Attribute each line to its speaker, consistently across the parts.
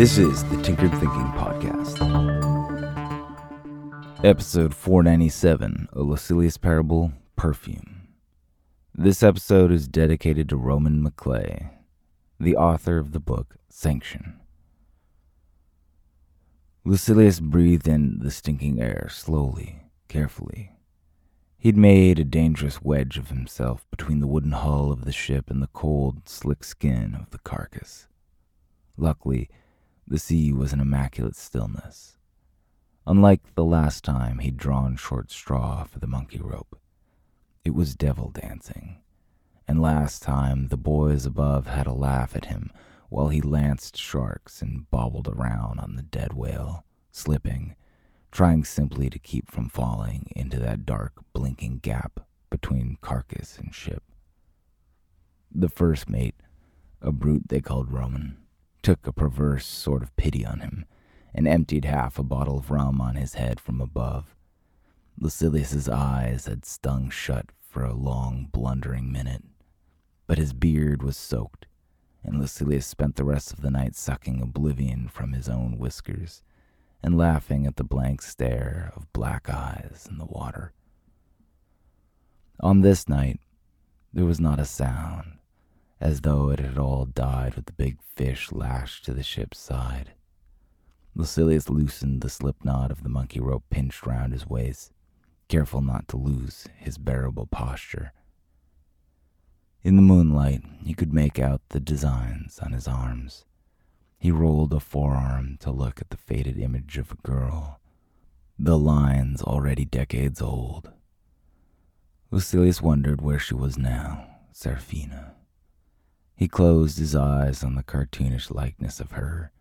Speaker 1: This is the Tinkered Thinking Podcast. Episode 497 A Lucilius Parable Perfume. This episode is dedicated to Roman Maclay, the author of the book Sanction. Lucilius breathed in the stinking air slowly, carefully. He'd made a dangerous wedge of himself between the wooden hull of the ship and the cold, slick skin of the carcass. Luckily, the sea was an immaculate stillness. Unlike the last time he'd drawn short straw for the monkey rope, it was devil dancing. And last time the boys above had a laugh at him while he lanced sharks and bobbled around on the dead whale, slipping trying simply to keep from falling into that dark, blinking gap between carcass and ship. The first mate, a brute they called Roman, took a perverse sort of pity on him and emptied half a bottle of rum on his head from above. Lucilius's eyes had stung shut for a long, blundering minute, but his beard was soaked, and Lucilius spent the rest of the night sucking oblivion from his own whiskers and laughing at the blank stare of black eyes in the water. On this night, there was not a sound, as though it had all died with the big fish lashed to the ship's side. Lucilius loosened the slip knot of the monkey rope pinched round his waist, careful not to lose his bearable posture. In the moonlight, he could make out the designs on his arms he rolled a forearm to look at the faded image of a girl, the lines already decades old. Lucilius wondered where she was now, Seraphina. He closed his eyes on the cartoonish likeness of her,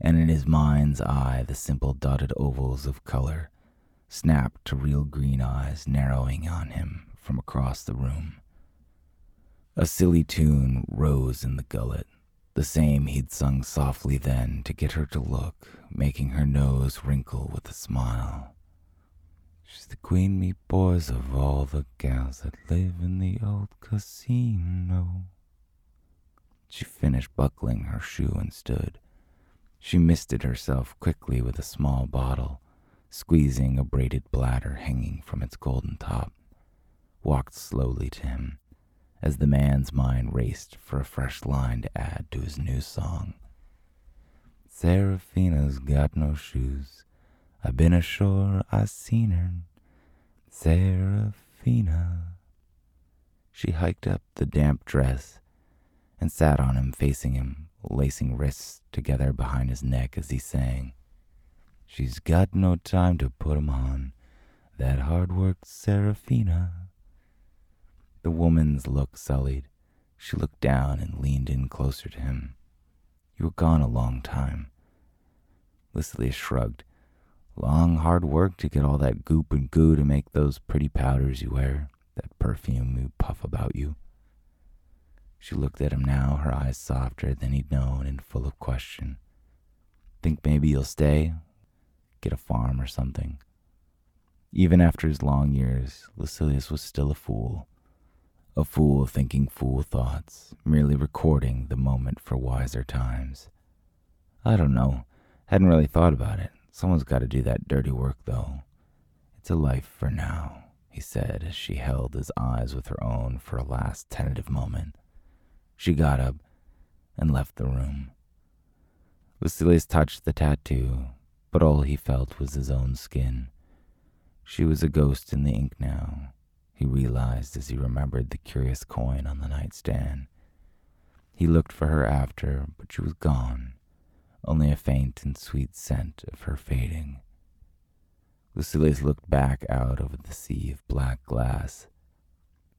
Speaker 1: and in his mind's eye the simple dotted ovals of color snapped to real green eyes narrowing on him from across the room. A silly tune rose in the gullet, the same he'd sung softly then to get her to look, making her nose wrinkle with a smile. She's the queen, me boys, of all the gals that live in the old casino. She finished buckling her shoe and stood. She misted herself quickly with a small bottle, squeezing a braided bladder hanging from its golden top, walked slowly to him as the man's mind raced for a fresh line to add to his new song. Seraphina's got no shoes. I've been ashore, I seen her. Seraphina. She hiked up the damp dress and sat on him, facing him, lacing wrists together behind his neck as he sang. She's got no time to put 'em on, that hard-worked Seraphina. The woman's look sullied. She looked down and leaned in closer to him. You were gone a long time. Lucilius shrugged. Long, hard work to get all that goop and goo to make those pretty powders you wear, that perfume you puff about you. She looked at him now, her eyes softer than he'd known and full of question. Think maybe you'll stay? Get a farm or something? Even after his long years, Lucilius was still a fool. A fool thinking fool thoughts, merely recording the moment for wiser times. I don't know. Hadn't really thought about it. Someone's got to do that dirty work, though. It's a life for now, he said as she held his eyes with her own for a last tentative moment. She got up and left the room. Lucilius touched the tattoo, but all he felt was his own skin. She was a ghost in the ink now, he realized as he remembered the curious coin on the nightstand. He looked for her after, but she was gone, only a faint and sweet scent of her fading. Lucilius looked back out over the sea of black glass.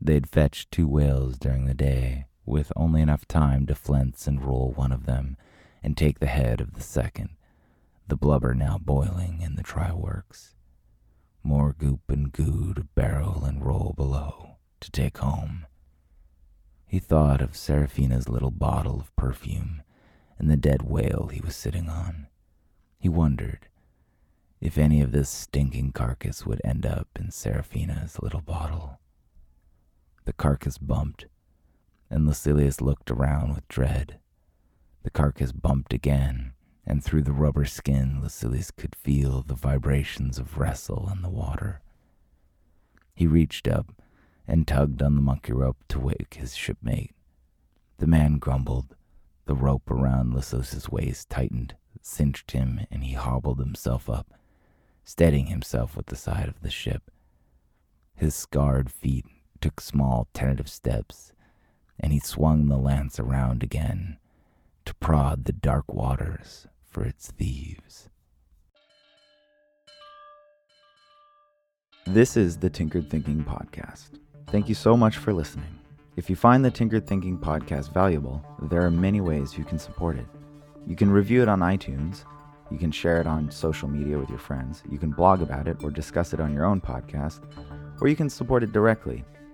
Speaker 1: They'd fetched two whales during the day, with only enough time to flinch and roll one of them and take the head of the second, the blubber now boiling in the try works more goop and goo to barrel and roll below to take home. He thought of Seraphina's little bottle of perfume and the dead whale he was sitting on. He wondered if any of this stinking carcass would end up in Seraphina's little bottle. The carcass bumped, and Lucilius looked around with dread. The carcass bumped again, and through the rubber skin, Lucilius could feel the vibrations of wrestle in the water. He reached up and tugged on the monkey rope to wake his shipmate. The man grumbled. The rope around Lucilius's waist tightened, cinched him, and he hobbled himself up, steadying himself with the side of the ship. His scarred feet took small tentative steps, and he swung the lance around again to prod the dark waters for its thieves. This is the Tinkered Thinking Podcast. Thank you so much for listening. If you find the Tinkered Thinking Podcast valuable, there are many ways you can support it. You can review it on iTunes, you can share it on social media with your friends, you can blog about it or discuss it on your own podcast, or you can support it directly,